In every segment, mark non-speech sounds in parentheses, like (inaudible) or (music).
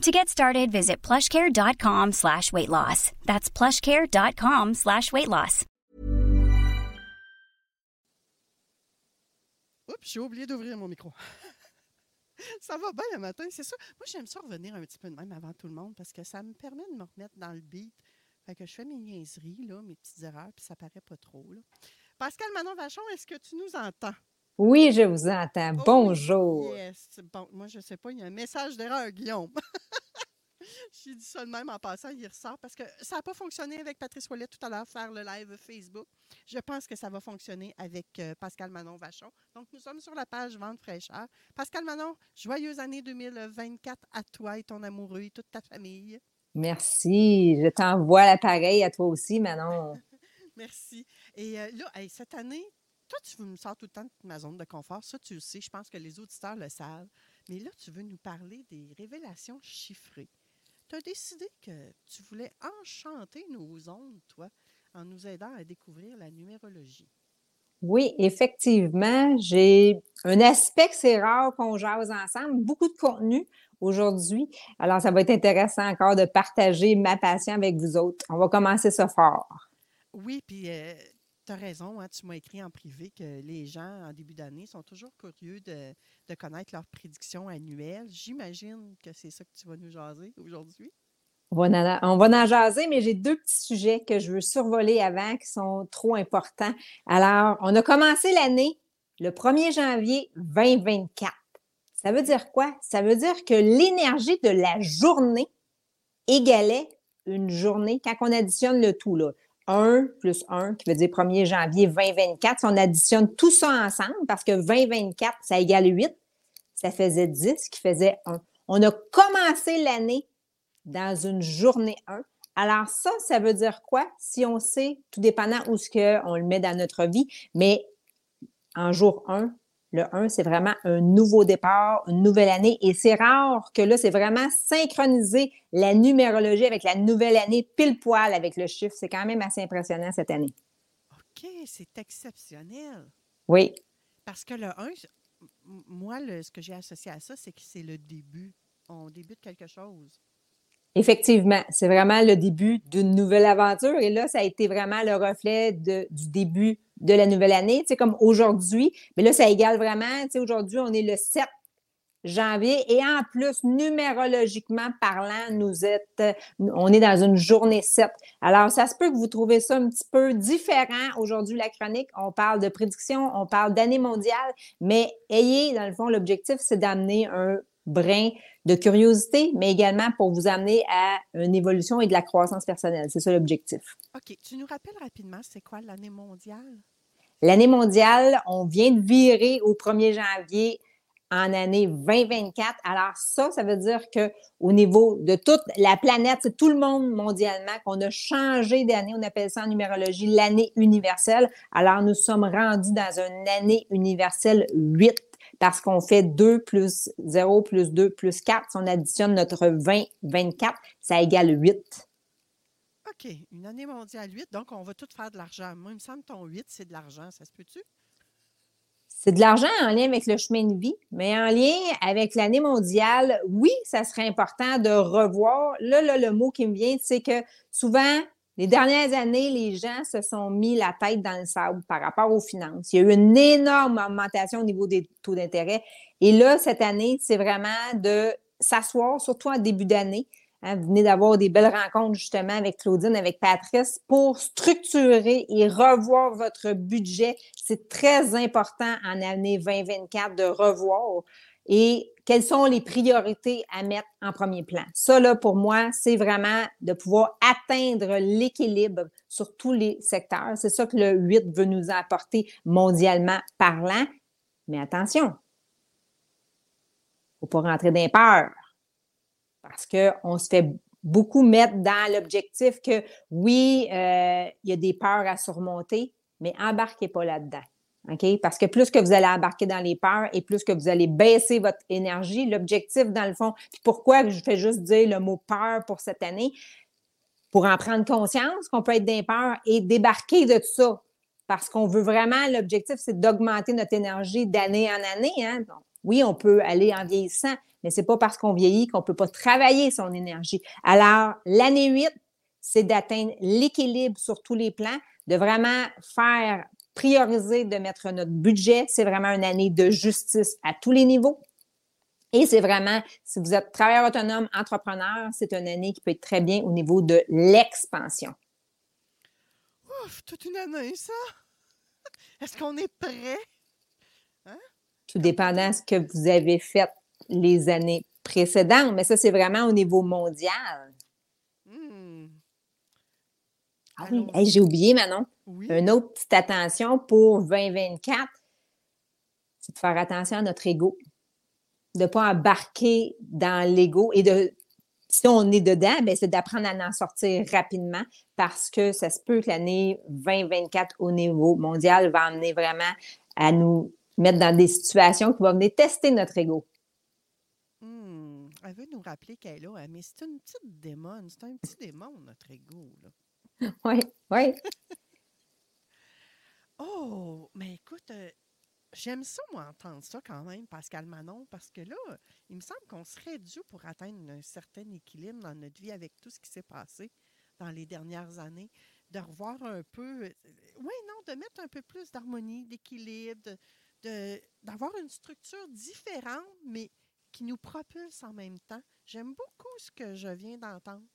To get started, visit plushcare.com slash weight loss. That's plushcare.com slash weight loss. Oups, j'ai oublié d'ouvrir mon micro. (laughs) ça va bien le matin, c'est ça. Moi, j'aime ça revenir un petit peu de même avant tout le monde parce que ça me permet de me remettre dans le beat. Fait que je fais mes niaiseries, là, mes petites erreurs, puis ça paraît pas trop. Là. Pascal Manon Vachon, est-ce que tu nous entends? Oui, je vous entends. Oh, Bonjour. Yes. Bon, moi, je sais pas, il y a un message d'erreur, Guillaume. (laughs) J'ai dit ça de même en passant, il ressort parce que ça n'a pas fonctionné avec Patrice Ouellet tout à l'heure, faire le live Facebook. Je pense que ça va fonctionner avec euh, Pascal Manon Vachon. Donc, nous sommes sur la page Vente fraîcheur. Pascal Manon, joyeuse année 2024 à toi et ton amoureux et toute ta famille. Merci. Je t'envoie l'appareil à toi aussi, Manon. (laughs) Merci. Et euh, là, hey, cette année, toi, tu me sors tout le temps de ma zone de confort. Ça, tu le sais. Je pense que les auditeurs le savent. Mais là, tu veux nous parler des révélations chiffrées. Tu as décidé que tu voulais enchanter nos ondes, toi, en nous aidant à découvrir la numérologie. Oui, effectivement, j'ai un aspect que c'est rare qu'on jase ensemble, beaucoup de contenu aujourd'hui. Alors, ça va être intéressant encore de partager ma passion avec vous autres. On va commencer ça fort. Oui, puis tu as raison, hein, tu m'as écrit en privé que les gens, en début d'année, sont toujours curieux de, connaître leurs prédictions annuelles. J'imagine que c'est ça que tu vas nous jaser aujourd'hui. On va, en, on va en jaser, mais j'ai deux petits sujets que je veux survoler avant qui sont trop importants. Alors, on a commencé l'année le 1er janvier 2024. Ça veut dire quoi? Ça veut dire que l'énergie de la journée égalait une journée quand on additionne le tout. Là. 1 plus 1, qui veut dire 1er janvier 2024. Si on additionne tout ça ensemble, parce que 2024, ça égale 8, ça faisait 10, qui faisait 1. On a commencé l'année dans une journée 1. Alors ça, ça veut dire quoi? Si on sait, tout dépendant où ce qu'on le met dans notre vie, mais en jour 1, le 1, c'est vraiment un nouveau départ, une nouvelle année. Et c'est rare que là, c'est vraiment synchroniser la numérologie avec la nouvelle année pile poil avec le chiffre. C'est quand même assez impressionnant cette année. OK, c'est exceptionnel. Oui. Parce que le 1, moi, ce que j'ai associé à ça, c'est que c'est le début. On débute quelque chose. Effectivement, c'est vraiment le début d'une nouvelle aventure. Et là, ça a été vraiment le reflet de, du début de la nouvelle année, tu comme aujourd'hui. Mais là, ça égale vraiment, tu sais, aujourd'hui, on est le 7 janvier et en plus, numérologiquement parlant, nous êtes, on est dans une journée 7. Alors, ça se peut que vous trouvez ça un petit peu différent aujourd'hui, la chronique. On parle de prédiction, on parle d'année mondiale, mais ayez, dans le fond, l'objectif, c'est d'amener un brin de curiosité, mais également pour vous amener à une évolution et de la croissance personnelle. C'est ça l'objectif. OK. Tu nous rappelles rapidement, c'est quoi l'année mondiale? L'année mondiale, on vient de virer au 1er janvier en année 2024. Alors ça, ça veut dire que au niveau de toute la planète, c'est tout le monde mondialement qu'on a changé d'année. On appelle ça en numérologie l'année universelle. Alors nous sommes rendus dans une année universelle 8 parce qu'on fait 2 plus 0 plus 2 plus 4. Si on additionne notre 20, 24, ça égale 8. OK. Une année mondiale 8, donc on va tout faire de l'argent. Moi, il me semble que ton 8, c'est de l'argent. Ça se peut-tu? C'est de l'argent en lien avec le chemin de vie, mais en lien avec l'année mondiale, oui, ça serait important de revoir. Là, là, le mot qui me vient, c'est que souvent, les dernières années, les gens se sont mis la tête dans le sable par rapport aux finances. Il y a eu une énorme augmentation au niveau des taux d'intérêt. Et là, cette année, c'est vraiment de s'asseoir, surtout en début d'année, Hein, vous venez d'avoir des belles rencontres justement avec Claudine, avec Patrice pour structurer et revoir votre budget. C'est très important en année 2024 de revoir et quelles sont les priorités à mettre en premier plan? Ça, là, pour moi, c'est vraiment de pouvoir atteindre l'équilibre sur tous les secteurs. C'est ça que le 8 veut nous apporter mondialement parlant. Mais attention, il ne faut pas rentrer dans peur parce qu'on se fait beaucoup mettre dans l'objectif que oui, euh, il y a des peurs à surmonter, mais embarquez pas là-dedans. OK? Parce que plus que vous allez embarquer dans les peurs et plus que vous allez baisser votre énergie, l'objectif, dans le fond, puis pourquoi je fais juste dire le mot peur pour cette année? Pour en prendre conscience qu'on peut être dans peur et débarquer de tout ça. Parce qu'on veut vraiment, l'objectif, c'est d'augmenter notre énergie d'année en année. Hein? oui, on peut aller en vieillissant, mais c'est pas parce qu'on vieillit qu'on peut pas travailler son énergie. Alors, l'année 8, c'est d'atteindre l'équilibre sur tous les plans, de vraiment faire prioriser de mettre notre budget. C'est vraiment une année de justice à tous les niveaux. Et c'est vraiment, si vous êtes travailleur autonome, entrepreneur, c'est une année qui peut être très bien au niveau de l'expansion. Ouf, toute une année, ça! (laughs) Est-ce qu'on est prêt? Hein? Tout dépendant de ce que vous avez fait les années précédentes, mais ça, c'est vraiment au niveau mondial. Hmm. Ah oui, j'ai oublié, Manon. Une autre petite attention pour 2024, c'est de faire attention à notre ego. De ne pas embarquer dans l'ego et de, si on est dedans, ben, c'est d'apprendre à en sortir rapidement parce que ça se peut que l'année 2024 au niveau mondial va amener vraiment à nous mettre dans des situations qui vont venir tester notre ego. Hmm. Elle veut nous rappeler qu'elle est là, mais c'est une petite démon, c'est un petit démon, notre ego. (laughs) Oui, oui. Oh, mais écoute, euh, j'aime ça, moi, entendre ça quand même, Pascal Manon, parce que là, il me semble qu'on serait dû pour atteindre un certain équilibre dans notre vie avec tout ce qui s'est passé dans les dernières années, de revoir un peu, euh, oui, non, de mettre un peu plus d'harmonie, d'équilibre, de, d'avoir une structure différente, mais qui nous propulse en même temps. J'aime beaucoup ce que je viens d'entendre.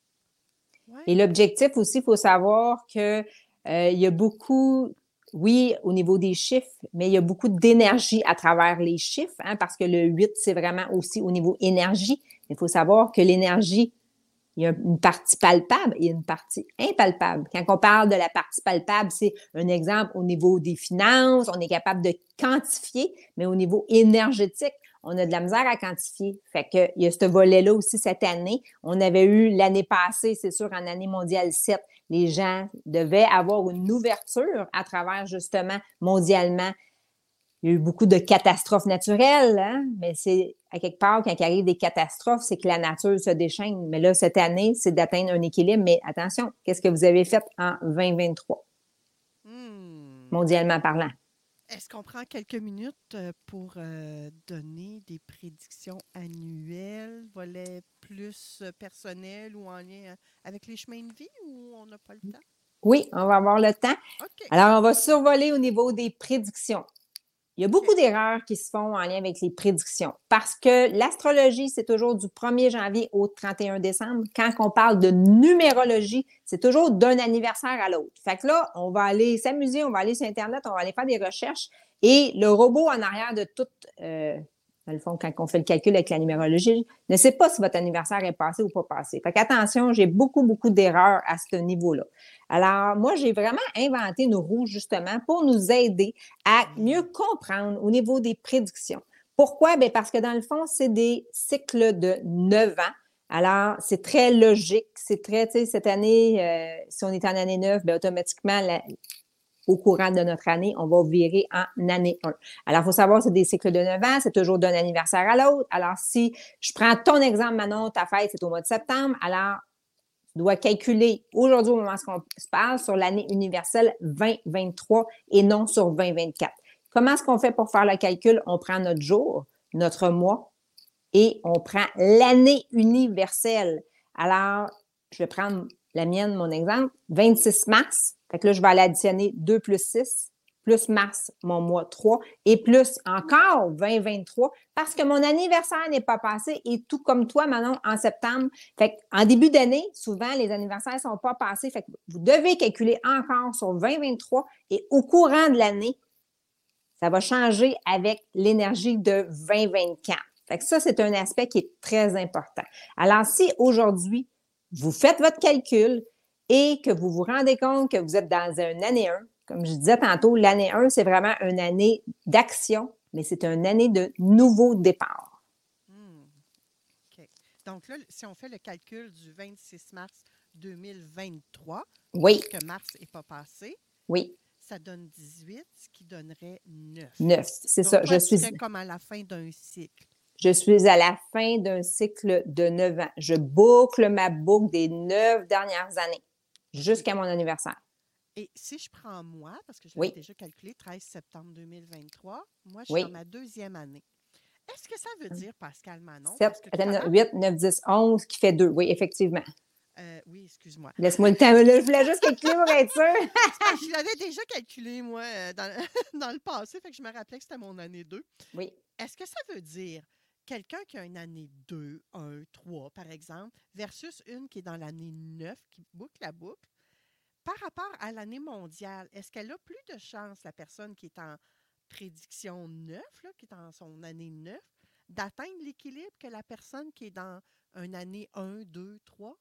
Et l'objectif aussi, il faut savoir qu'il euh, y a beaucoup oui, au niveau des chiffres, mais il y a beaucoup d'énergie à travers les chiffres, hein, parce que le 8, c'est vraiment aussi au niveau énergie. Il faut savoir que l'énergie, il y a une partie palpable et une partie impalpable. Quand on parle de la partie palpable, c'est un exemple au niveau des finances, on est capable de quantifier, mais au niveau énergétique, on a de la misère à quantifier. Fait que il y a ce volet-là aussi cette année. On avait eu l'année passée, c'est sûr, en année mondiale 7, les gens devaient avoir une ouverture à travers justement mondialement. Il y a eu beaucoup de catastrophes naturelles, hein, mais c'est à quelque part, quand il arrive des catastrophes, c'est que la nature se déchaîne. Mais là, cette année, c'est d'atteindre un équilibre. Mais attention, qu'est-ce que vous avez fait en 2023? Hmm. Mondialement parlant. Est-ce qu'on prend quelques minutes euh, pour euh, donner des prédictions annuelles, volets plus euh, personnels ou en lien avec les chemins de vie ou on n'a pas le temps? Oui, on va avoir le temps. Alors, on va survoler au niveau des prédictions. Il y a beaucoup d'erreurs qui se font en lien avec les prédictions parce que l'astrologie, c'est toujours du 1er janvier au 31 décembre. Quand on parle de numérologie, c'est toujours d'un anniversaire à l'autre. Fait que là, on va aller s'amuser, on va aller sur Internet, on va aller faire des recherches et le robot en arrière de tout, euh, dans le fond, quand on fait le calcul avec la numérologie, ne sait pas si votre anniversaire est passé ou pas passé. Fait qu'attention, j'ai beaucoup, beaucoup d'erreurs à ce niveau-là. Alors, moi, j'ai vraiment inventé une roue justement pour nous aider à mieux comprendre au niveau des prédictions. Pourquoi? Bien, parce que dans le fond, c'est des cycles de 9 ans. Alors, c'est très logique. C'est très, tu sais, cette année, euh, si on est en année 9, bien, automatiquement, au courant de notre année, on va virer en année 1. Alors, il faut savoir, c'est des cycles de 9 ans, c'est toujours d'un anniversaire à l'autre. Alors, si je prends ton exemple, Manon, ta fête, c'est au mois de septembre, alors doit calculer aujourd'hui, au moment où on se parle, sur l'année universelle 2023 et non sur 2024. Comment est-ce qu'on fait pour faire le calcul? On prend notre jour, notre mois et on prend l'année universelle. Alors, je vais prendre la mienne, mon exemple, 26 mars. Fait que là, je vais aller additionner 2 plus 6 plus mars, mon mois 3, et plus encore 2023, parce que mon anniversaire n'est pas passé, et tout comme toi, Manon, en septembre. Fait en début d'année, souvent, les anniversaires ne sont pas passés. Fait que vous devez calculer encore sur 2023, et au courant de l'année, ça va changer avec l'énergie de 2024. Fait que ça, c'est un aspect qui est très important. Alors, si aujourd'hui, vous faites votre calcul et que vous vous rendez compte que vous êtes dans une année 1, comme je disais tantôt, l'année 1, c'est vraiment une année d'action, mais c'est une année de nouveau départ. Hmm. Donc là, si on fait le calcul du 26 mars 2023, oui. que mars n'est pas passé, oui. ça donne 18, ce qui donnerait 9. 9, c'est ça. je suis comme à la fin d'un cycle. Je suis à la fin d'un cycle de 9 ans. Je boucle ma boucle des neuf dernières années jusqu'à mon anniversaire. Et si je prends moi, parce que je l'ai déjà calculé, 13 septembre 2023, moi, je suis dans ma deuxième année. Est-ce que ça veut hum. dire, Pascal Manon? 7, 8, 9, 10, 11, qui fait 2. Oui, effectivement. Euh, oui, excuse-moi. Laisse-moi le temps. Là, je voulais juste calculer pour être sûr. (laughs) je (laughs) l'avais déjà calculé, moi, euh, dans, (laughs) dans, le passé, fait que je me rappelais que c'était mon année 2. Oui. Est-ce que ça veut dire quelqu'un qui a une année 2, 1, 3, par exemple, versus une qui est dans l'année 9, qui boucle la boucle, par rapport à l'année mondiale, est-ce qu'elle a plus de chance, la personne qui est en prédiction 9, qui est en son année 9, d'atteindre l'équilibre que la personne qui est dans une année 1, 2, 3?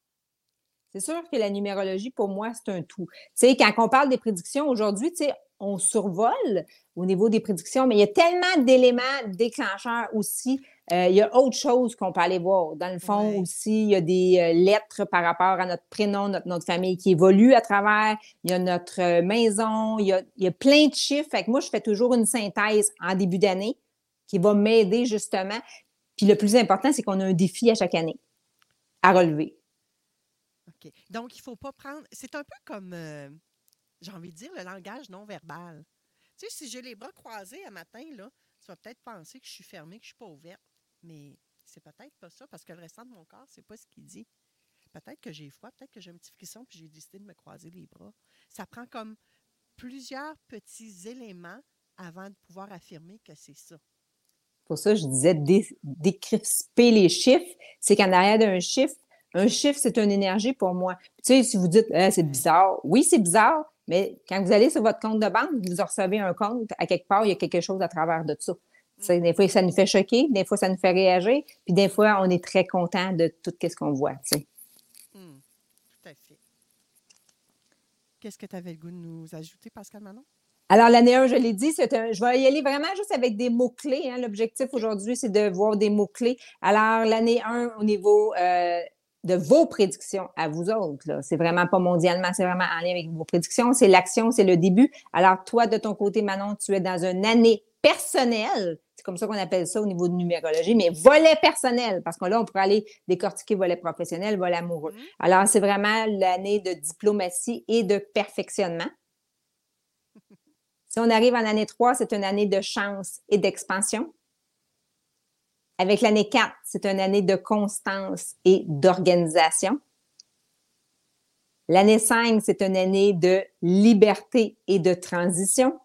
C'est sûr que la numérologie, pour moi, c'est un tout. Tu sais, quand on parle des prédictions aujourd'hui, tu sais, on survole au niveau des prédictions, mais il y a tellement d'éléments déclencheurs aussi. Euh, il y a autre chose qu'on peut aller voir. Dans le fond aussi, il y a des euh, lettres par rapport à notre prénom, notre nom de famille qui évoluent à travers. Il y a notre euh, maison, il y a, il y a plein de chiffres. Fait que moi, je fais toujours une synthèse en début d'année qui va m'aider justement. Puis le plus important, c'est qu'on a un défi à chaque année à relever. OK. Donc, il ne faut pas prendre. C'est un peu comme j'ai envie de dire, le langage non verbal. Tu sais, si j'ai les bras croisés un matin, là, tu vas peut-être penser que je suis fermée, que je ne suis pas ouverte. Mais c'est peut-être pas ça, parce que le restant de mon corps, c'est pas ce qu'il dit. Peut-être que j'ai froid, peut-être que j'ai un petit frisson, puis j'ai décidé de me croiser les bras. Ça prend comme plusieurs petits éléments avant de pouvoir affirmer que c'est ça. Pour ça, je disais décrisper les chiffres. C'est qu'en arrière d'un chiffre, un chiffre, c'est une énergie pour moi. Tu sais, si vous dites, ah, c'est bizarre, oui, c'est bizarre, mais quand vous allez sur votre compte de banque, vous recevez un compte, à quelque part, il y a quelque chose à travers de ça. des fois, ça nous fait choquer, des fois, ça nous fait réagir, puis des fois, on est très content de tout ce qu'on voit. Hmm, tout à fait. Qu'est-ce que tu avais le goût de nous ajouter, Pascal Manon? Alors, l'année 1, je l'ai dit, je vais y aller vraiment juste avec des mots-clés. Hein. L'objectif aujourd'hui, c'est de voir des mots-clés. Alors, l'année 1, au niveau euh, de vos prédictions à vous autres. C'est vraiment pas mondialement, c'est vraiment en lien avec vos prédictions. C'est l'action, c'est le début. Alors, toi, de ton côté, Manon, tu es dans une année personnelle. C'est comme ça qu'on appelle ça au niveau de numérologie, mais volet personnel, parce que là, on pourrait aller décortiquer volet professionnel, volet amoureux. Mm-hmm. Alors, c'est vraiment l'année de diplomatie et de perfectionnement. (laughs) Si on arrive en année 3, c'est une année de chance et d'expansion. Avec l'année 4, c'est une année de constance et d'organisation. L'année 5, c'est une année de liberté et de transition.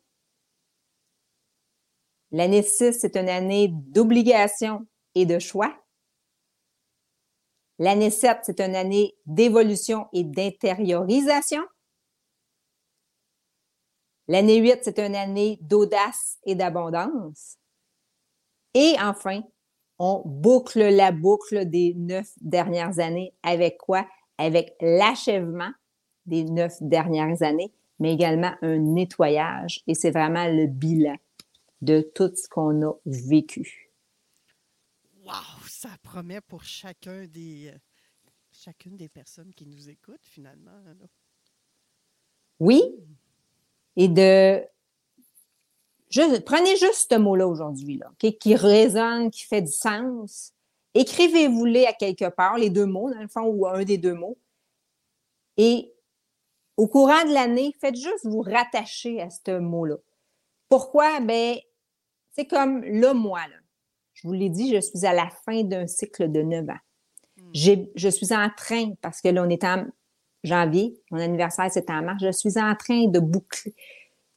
L'année 6, c'est une année d'obligation et de choix. L'année 7, c'est une année d'évolution et d'intériorisation. L'année 8, c'est une année d'audace et d'abondance. Et enfin, on boucle la boucle des neuf dernières années avec quoi? Avec l'achèvement des neuf dernières années, mais également un nettoyage. Et c'est vraiment le bilan de tout ce qu'on a vécu. Wow! Ça promet pour chacun des, euh, chacune des personnes qui nous écoutent, finalement. Oui. Et de prenez juste ce mot-là aujourd'hui, là, qui résonne, qui fait du sens. Écrivez-vous-les à quelque part, les deux mots, dans le fond, ou un des deux mots. Et au courant de l'année, faites juste vous rattacher à ce mot-là. Pourquoi? Ben, c'est comme le moi, là. Je vous l'ai dit, je suis à la fin d'un cycle de neuf ans. Hmm. Je suis en train, parce que là, on est en janvier, mon anniversaire, c'est en mars, je suis en train de boucler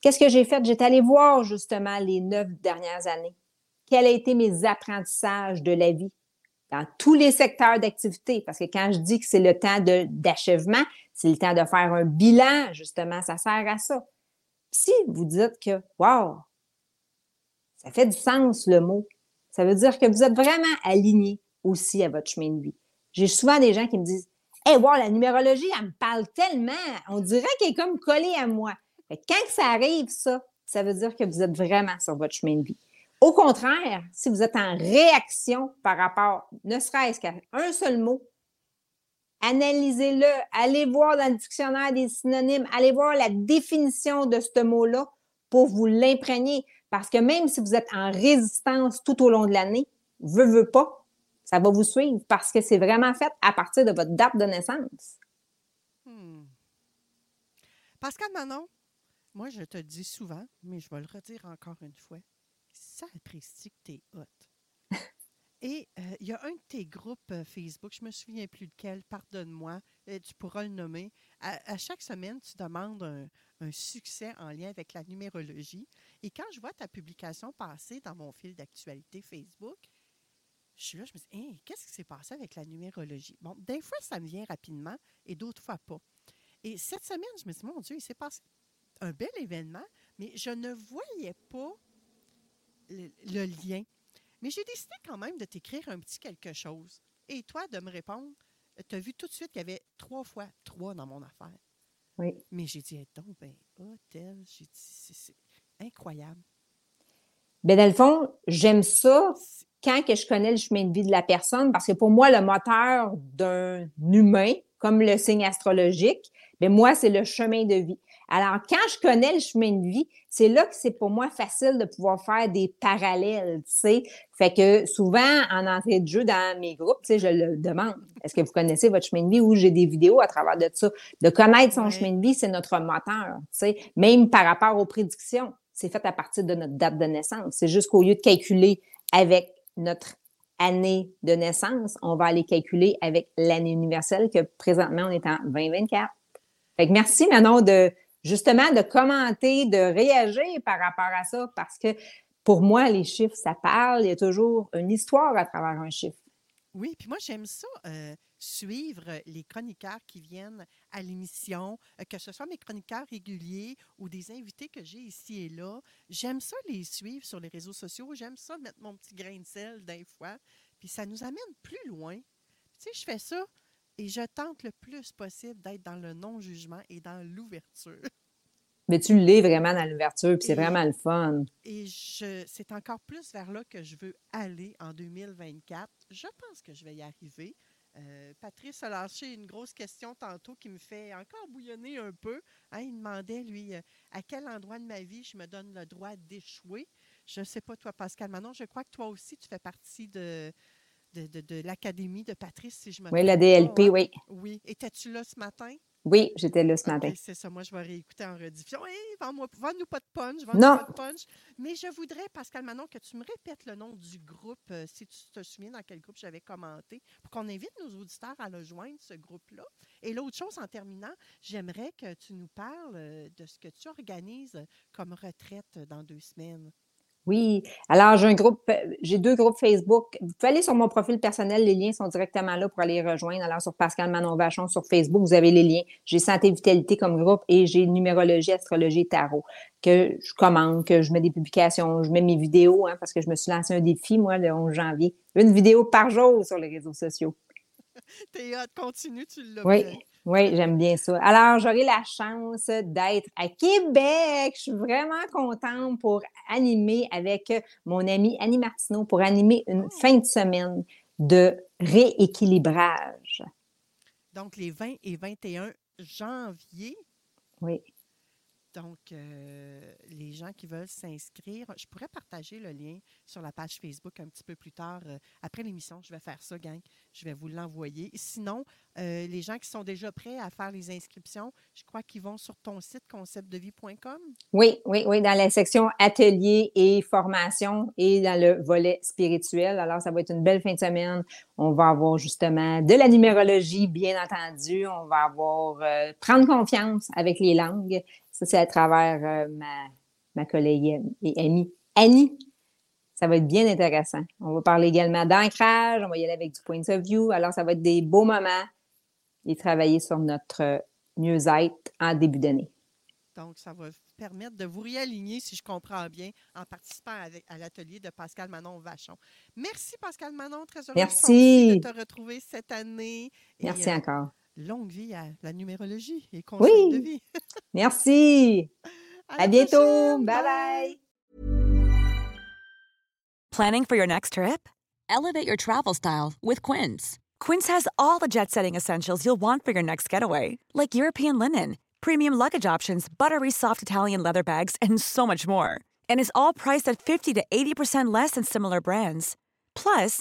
Qu'est-ce que j'ai fait? J'étais allée voir justement les neuf dernières années. Quels ont été mes apprentissages de la vie dans tous les secteurs d'activité? Parce que quand je dis que c'est le temps d'achèvement, c'est le temps de faire un bilan, justement, ça sert à ça. Si vous dites que, wow, ça fait du sens le mot, ça veut dire que vous êtes vraiment aligné aussi à votre chemin de vie. J'ai souvent des gens qui me disent Hey, wow, la numérologie, elle me parle tellement, on dirait qu'elle est comme collée à moi. Quand ça arrive, ça, ça veut dire que vous êtes vraiment sur votre chemin de vie. Au contraire, si vous êtes en réaction par rapport, ne serait-ce qu'à un seul mot, analysez-le, allez voir dans le dictionnaire des synonymes, allez voir la définition de ce mot-là pour vous l'imprégner. Parce que même si vous êtes en résistance tout au long de l'année, veut, veut pas, ça va vous suivre parce que c'est vraiment fait à partir de votre date de naissance. Hmm. Pascal Manon, moi je te dis souvent, mais je vais le redire encore une fois, ça apprécie que tu es hot. (laughs) Et euh, il y a un de tes groupes euh, Facebook, je ne me souviens plus lequel, pardonne-moi, euh, tu pourras le nommer. À, chaque semaine, tu demandes un, un, succès en lien avec la numérologie. Et quand je vois ta publication passer dans mon fil d'actualité Facebook, je suis là, je me dis, hein, qu'est-ce qui s'est passé avec la numérologie? Bon, des fois, ça me vient rapidement et d'autres fois pas. Et cette semaine, je me dis, mon Dieu, il s'est passé un bel événement, mais je ne voyais pas le lien. Mais j'ai décidé quand même de t'écrire un petit quelque chose. Et toi, de me répondre, tu as vu tout de suite qu'il y avait trois fois trois dans mon affaire. Oui. Mais j'ai dit, donc, ben, tel, j'ai dit, c'est incroyable. Ben, dans le fond, j'aime ça quand que je connais le chemin de vie de la personne, parce que pour moi, le moteur d'un humain, comme le signe astrologique, ben moi, c'est le chemin de vie. Alors, quand je connais le chemin de vie, c'est là que c'est pour moi facile de pouvoir faire des parallèles, tu sais. Fait que souvent, en entrée de jeu dans mes groupes, tu sais, je le demande. Est-ce que vous connaissez votre chemin de vie ou j'ai des vidéos à travers de ça? De connaître son chemin de vie, c'est notre moteur, tu sais. Même par rapport aux prédictions, c'est fait à partir de notre date de naissance. C'est juste qu'au lieu de calculer avec notre année de naissance, on va aller calculer avec l'année universelle que présentement, on est en 2024. Fait que merci Manon de justement de commenter, de réagir par rapport à ça, parce que pour moi, les chiffres, ça parle. Il y a toujours une histoire à travers un chiffre. Oui, puis moi, j'aime ça, euh, suivre les chroniqueurs qui viennent à l'émission, euh, que ce soit mes chroniqueurs réguliers ou des invités que j'ai ici et là. J'aime ça les suivre sur les réseaux sociaux. J'aime ça mettre mon petit grain de sel des fois. Puis ça nous amène plus loin. Tu sais, je fais ça et je tente le plus possible d'être dans le non-jugement et dans l'ouverture. Mais tu l'es vraiment dans l'ouverture, puis c'est vraiment le fun. Et c'est encore plus vers là que je veux aller en 2024. Je pense que je vais y arriver. Euh, Patrice a lâché une grosse question tantôt qui me fait encore bouillonner un peu. Hein, il demandait, lui, euh, à quel endroit de ma vie je me donne le droit d'échouer. Je ne sais pas, toi, Pascal Manon, je crois que toi aussi, tu fais partie de, de, l'Académie de Patrice, si je me Oui, la DLP, oui. Oui. Étais-tu là ce matin? Oui, j'étais là ce matin. c'est ça. Moi, je vais réécouter en rediffusion. Hey, vends-nous pas de punch. Vends non. Pas de punch. Mais je voudrais, Pascal Manon, que tu me répètes le nom du groupe, euh, si tu te souviens dans quel groupe j'avais commenté, pour qu'on invite nos auditeurs à le joindre, ce groupe-là. Et l'autre chose, en terminant, j'aimerais que tu nous parles euh, de ce que tu organises comme retraite dans deux semaines. Oui. Alors, j'ai un groupe, euh, j'ai deux groupes Facebook. Vous pouvez aller sur mon profil personnel, les liens sont directement là pour aller rejoindre. Alors, sur Pascal Manon Vachon sur Facebook, vous avez les liens. J'ai Santé Vitalité comme groupe et j'ai Numérologie, Astrologie, Tarot que je commande, que je mets des publications, je mets mes vidéos, hein, parce que je me suis lancé un défi, moi, le 11 janvier. Une vidéo par jour sur les réseaux sociaux. (laughs) T'es hâte, continue, tu l'as Oui. Oui, j'aime bien ça. Alors, j'aurai la chance d'être à Québec. Je suis vraiment contente pour animer avec mon ami Annie Martineau pour animer une oh! fin de semaine de rééquilibrage. Donc, les 20 et 21 janvier. Oui. Donc, euh, les gens qui veulent s'inscrire, je pourrais partager le lien sur la page Facebook un petit peu plus tard. Euh, après l'émission, je vais faire ça, gang. Je vais vous l'envoyer. Sinon, euh, les gens qui sont déjà prêts à faire les inscriptions, je crois qu'ils vont sur ton site conceptdevie.com. Oui, oui, oui, dans la section atelier et formation et dans le volet spirituel. Alors, ça va être une belle fin de semaine. On va avoir justement de la numérologie, bien entendu. On va avoir prendre confiance avec les langues Ça, c'est à travers euh, ma, ma collègue et amie Annie. Ça va être bien intéressant. On va parler également d'ancrage, on va y aller avec du point of view. Alors, ça va être des beaux moments et travailler sur notre mieux-être en début d'année. Donc, ça va permettre de vous réaligner, si je comprends bien, en participant à l'atelier de Pascal Manon Vachon. Merci, Pascal Manon. Très heureuse Merci. de te retrouver cette année. Merci euh, encore. Longue vie à la numérologie et conseils de vie. (laughs) Merci. À, bientôt. Bye bye. Planning for your next trip? Elevate your travel style with Quince. Quince has all the jet setting essentials you'll want for your next getaway, like European linen premium luggage options, buttery soft Italian leather bags, and so much more. And is all priced at 50 to 80% less than similar brands. Plus,